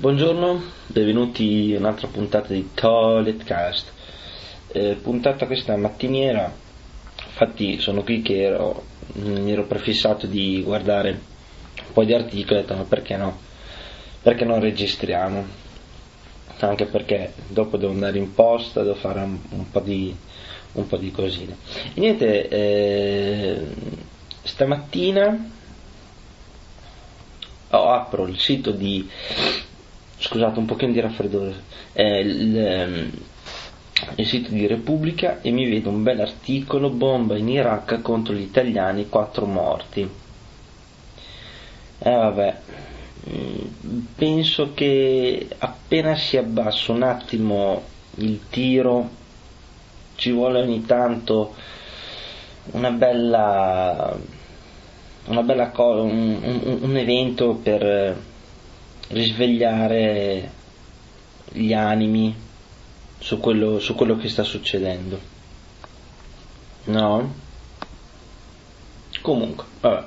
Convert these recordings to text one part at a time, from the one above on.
Buongiorno, benvenuti in un'altra puntata di Toiletcast. Eh, puntata questa mattiniera, infatti sono qui che ero, mi ero prefissato di guardare un po' di articoli ho detto ma perché no? Perché non registriamo? Anche perché dopo devo andare in posta, devo fare un, un, po, di, un po' di cosine. E niente, eh, stamattina oh, apro il sito di scusate un pochino di raffreddore. Eh, il, ehm, il, sito di Repubblica e mi vedo un bel articolo bomba in Iraq contro gli italiani quattro morti. Eh vabbè mm, penso che appena si abbassa un attimo il tiro ci vuole ogni tanto una bella una bella cosa, un, un, un evento per risvegliare gli animi su quello, su quello che sta succedendo. No? Comunque, vabbè.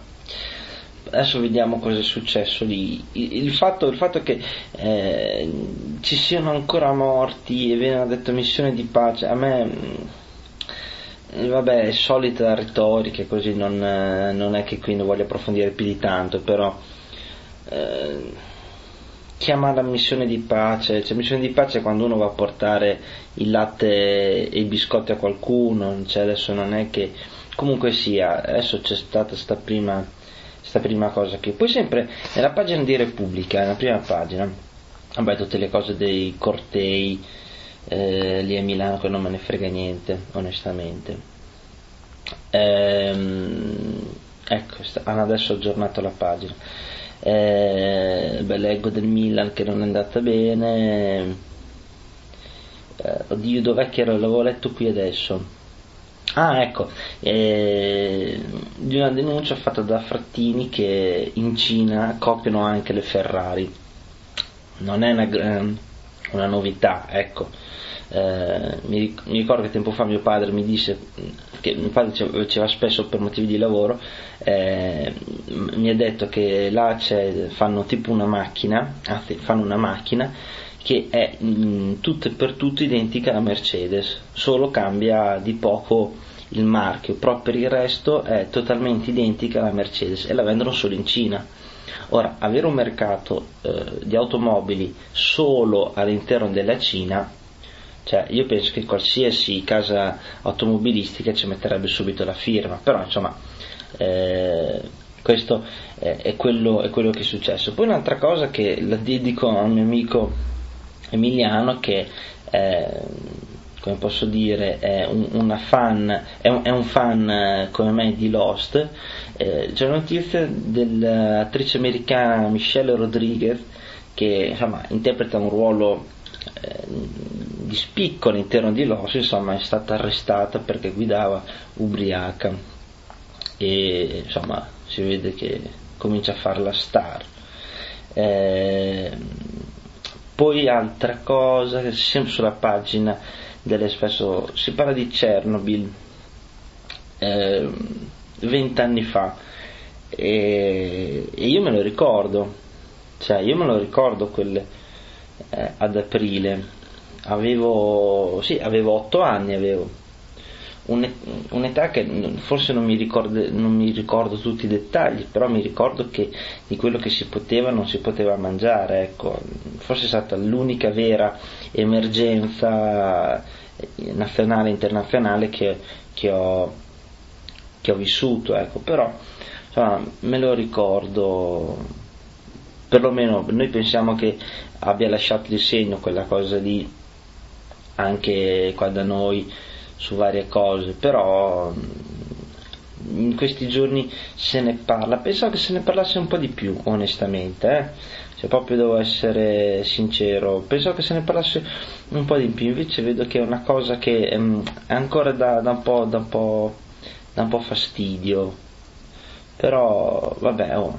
Adesso vediamo cosa è successo lì. Il fatto, il fatto che eh, ci siano ancora morti e vengono detto missione di pace, a me mm, vabbè, è solita retorica, così non, non, è che qui ne voglio approfondire più di tanto, però eh, chiama missione di pace, cioè missione di pace è quando uno va a portare il latte e i biscotti a qualcuno, cioè adesso non è che comunque sia, adesso c'è stata questa prima, prima, cosa qui. Poi sempre nella pagina di Repubblica, nella prima pagina, vabbè tutte le cose dei cortei eh, lì a Milano che non me ne frega niente, onestamente. Ehm, ecco, hanno adesso aggiornato la pagina eh, beh, leggo del Milan che non è andata bene. Eh, oddio dov'è che era l'avevo letto qui adesso. Ah ecco. Eh, di una denuncia fatta da Frattini che in Cina copiano anche le Ferrari. Non è una, una novità ecco eh, mi, ricordo che tempo fa mio padre mi disse che mio padre faceva spesso per motivi di lavoro eh, mi ha detto che là fanno tipo una macchina anzi fanno una macchina che è in tutto e per tutto identica alla Mercedes solo cambia di poco il marchio però per il resto è totalmente identica alla Mercedes e la vendono solo in Cina. Ora avere un mercato eh, di automobili solo all'interno della Cina cioè, io penso che qualsiasi casa automobilistica ci metterebbe subito la firma, però insomma eh, questo è, è, quello, è, quello, che è successo. Poi un'altra cosa che la dedico a un mio amico Emiliano che è, come posso dire, è un, fan, è un, è un fan eh, come me di Lost, eh, c'è una notizia dell'attrice americana Michelle Rodriguez che insomma, interpreta un ruolo eh, di spicco all'interno di Lost, insomma, è stata arrestata perché guidava ubriaca e insomma si vede che comincia a fare la star. Eh, poi altra cosa, sempre sulla pagina dell'Espresso, si parla di Chernobyl eh, vent'anni fa e, e, io me lo ricordo, cioè io me lo ricordo quelle, eh, ad aprile avevo, sì, avevo 8 anni, avevo un'età che forse non mi, ricordo, non mi, ricordo, tutti i dettagli, però mi ricordo che di quello che si poteva non si poteva mangiare, ecco. forse è stata l'unica vera emergenza nazionale e internazionale che, che, ho, che ho, vissuto, ecco. però insomma, me lo ricordo, perlomeno noi pensiamo che abbia lasciato il segno quella cosa lì anche qua da noi su varie cose, però mm, in questi giorni se ne parla, pensavo che se ne parlasse un po' di più, onestamente, eh? se proprio devo essere sincero, pensavo che se ne parlasse un po' di più, invece vedo che è una cosa che ehm, è ancora da, da, un da, un da, un po', fastidio, però vabbè, oh,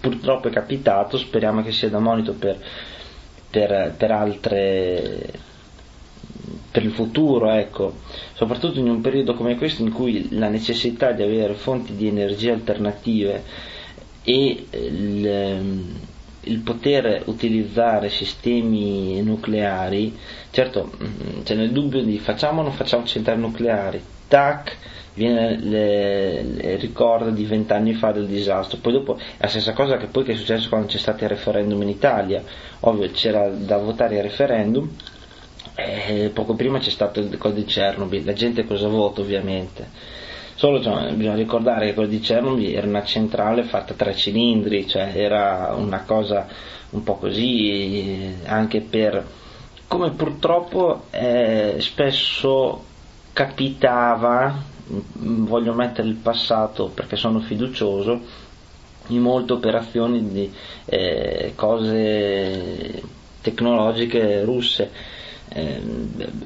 purtroppo è capitato, speriamo che sia da monito per per, per altre per il futuro, ecco, soprattutto in un periodo come questo in cui la necessità di avere fonti di energia alternative e il, il poter utilizzare sistemi nucleari, certo mm, c'è nel dubbio di facciamo o non facciamo centrali nucleari, tac, viene il ricordo di vent'anni fa del disastro, poi dopo è la stessa cosa che poi che è successo quando c'è stato il referendum in Italia, ovvio c'era da votare il referendum, e poco prima c'è stato il codice di Chernobyl, la gente cosa vota ovviamente? Solo cioè, bisogna ricordare che quello di Chernobyl era una centrale fatta a tre cilindri, cioè era una cosa un po' così anche per come purtroppo eh, spesso capitava, voglio mettere il passato perché sono fiducioso, in molte operazioni di eh, cose tecnologiche russe eh,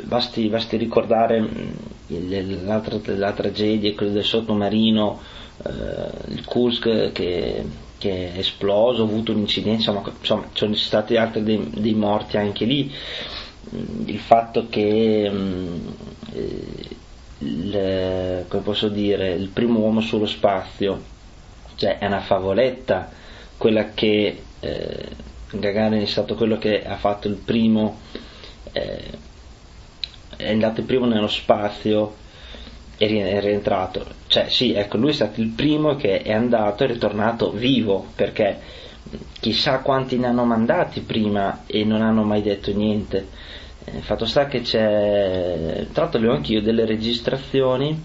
basti, basti, ricordare mm, l'altra, la tragedia, del sottomarino, eh, il Kursk che, che, è esploso, ha avuto un incidente, insomma, ci sono stati altri dei, dei, morti anche lì. Mm, il fatto che eh, il, come posso dire, il primo uomo sullo spazio, cioè è una favoletta, quella che eh, Gagarin è stato quello che ha fatto il primo è andato primo nello spazio e è rientrato. Cioè sì, ecco, lui è stato il primo che è andato e ritornato vivo, perché chissà quanti ne hanno mandati prima e non hanno mai detto niente. Eh, fatto sta che c'è, tra l'altro avevo anch'io delle registrazioni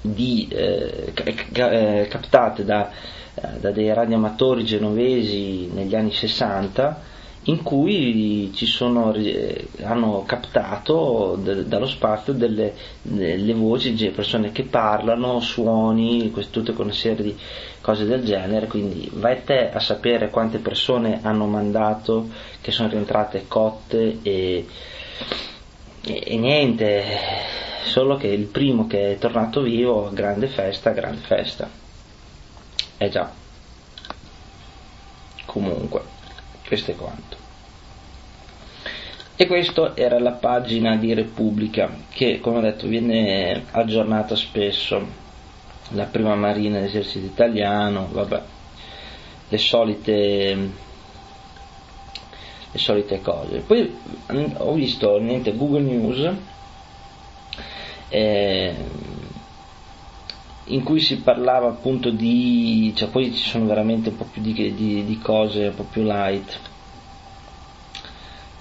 di, eh, eh captate da, da dei radioamatori genovesi negli anni 60 in cui sono, hanno captato de, dallo spazio delle, delle, voci persone che parlano, suoni, tutte con una serie di cose del genere, quindi vai te a sapere quante persone hanno mandato che sono rientrate cotte e, e, e niente, solo che il primo che è tornato vivo, grande festa, grande festa. Eh già. Comunque questo è quanto. E questa era la pagina di Repubblica che, come ho detto, viene aggiornata spesso. La prima marina dell'esercito italiano, vabbè, le solite, le solite cose. Poi ho visto niente, Google News eh, in cui si parlava appunto di, cioè poi ci sono veramente un po' più di, di, di cose un po' più light.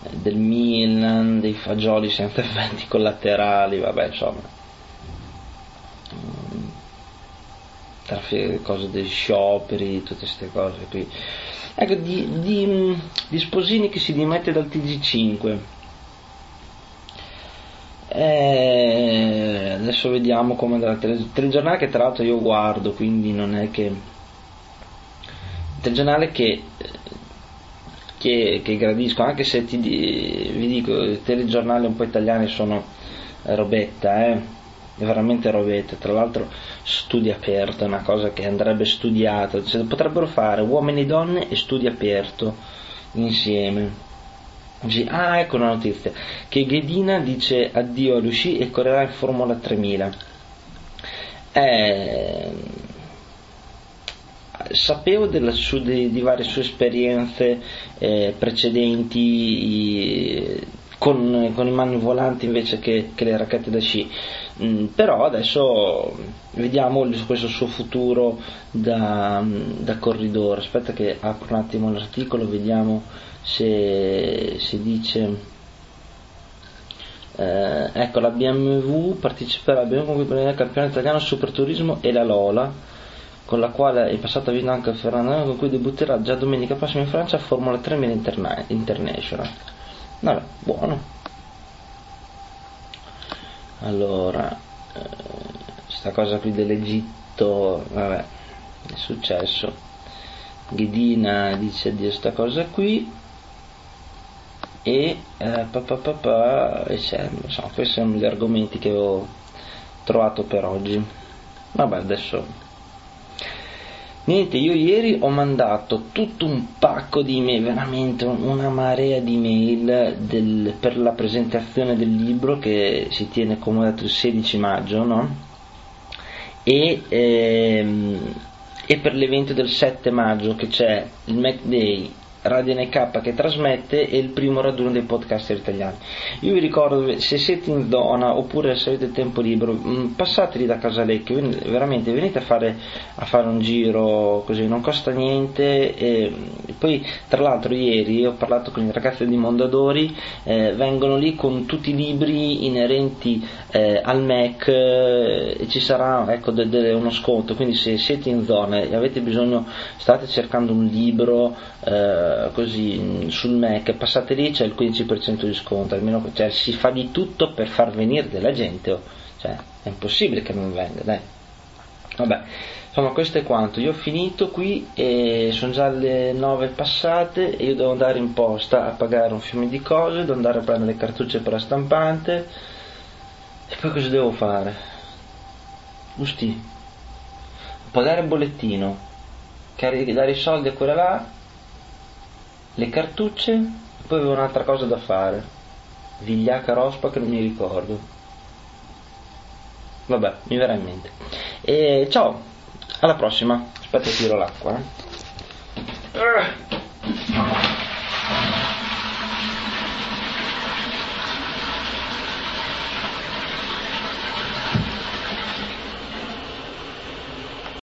Eh, del Milan, dei fagioli senza effetti collaterali, vabbè insomma. Mm, traffico, cose dei scioperi, tutte queste cose qui. Ecco di, di, di Sposini che si dimette dal TG5 eh, adesso vediamo come andrà il telegiornale che tra l'altro io guardo, quindi non è che... Il telegiornale che, che, che gradisco, anche se ti, vi dico, i telegiornali un po' italiani sono robetta, eh? è veramente robetta, tra l'altro studio aperto, è una cosa che andrebbe studiata, cioè, potrebbero fare uomini e donne e studio aperto insieme Ah, ecco una notizia, che Ghedina dice addio a Lucy e correrà in Formula 3000. Eh, sapevo su, di, di, varie sue esperienze eh, precedenti con, con, i mani volanti invece che, che le racchette da sci, mm, però adesso vediamo questo suo futuro da, da corridore. Aspetta che apro un attimo l'articolo, vediamo se si dice eh, ecco la BMW parteciperà al campionato italiano Superturismo e la Lola con la quale in passato ha vinto anche Fernando con cui debutterà già domenica prossima in Francia a Formula 3000 Interna- International vabbè buono. Allora eh, sta cosa qui dell'Egitto vabbè è successo. Ghidina dice di questa cosa qui. E eh, pa, pa, pa, pa, insomma, questi sono gli argomenti che ho trovato per oggi. Vabbè adesso niente io ieri ho mandato tutto un pacco di email veramente una marea di email del, per la presentazione del libro che si tiene detto il 16 maggio no? e, ehm, e per l'evento del 7 maggio che c'è il Mac Day Radio NK che trasmette e il primo raduno dei podcaster italiani. Io vi ricordo, se siete in zona oppure se avete tempo libero, mm, passate lì da Casalecchio, veramente venite a fare, a fare un giro così, non costa niente. E poi, tra l'altro, ieri ho parlato con i ragazzi di Mondadori, eh, vengono lì con tutti i libri inerenti eh, al Mac eh, e ci sarà ecco, de- de- uno sconto. Quindi, se siete in zona e avete bisogno, state cercando un libro eh, così sul Mac, passate lì, c'è il 15% di sconto, almeno cioè, si fa di tutto per far venire della gente, oh. cioè, è impossibile che non venga, dai. Vabbè, insomma questo è quanto, io ho finito qui e sono già le 9 passate e io devo andare in posta a pagare un fiume di cose, devo andare a prendere le cartucce per la stampante e poi cosa devo fare? Giusti, pagare il bollettino, dare i soldi a quella là, le cartucce e poi avevo un'altra cosa da fare, vigliacca rospa che non mi ricordo. Vabbè, mi verrà in mente. E ciao, alla prossima. Aspetta tiro l'acqua. Eh.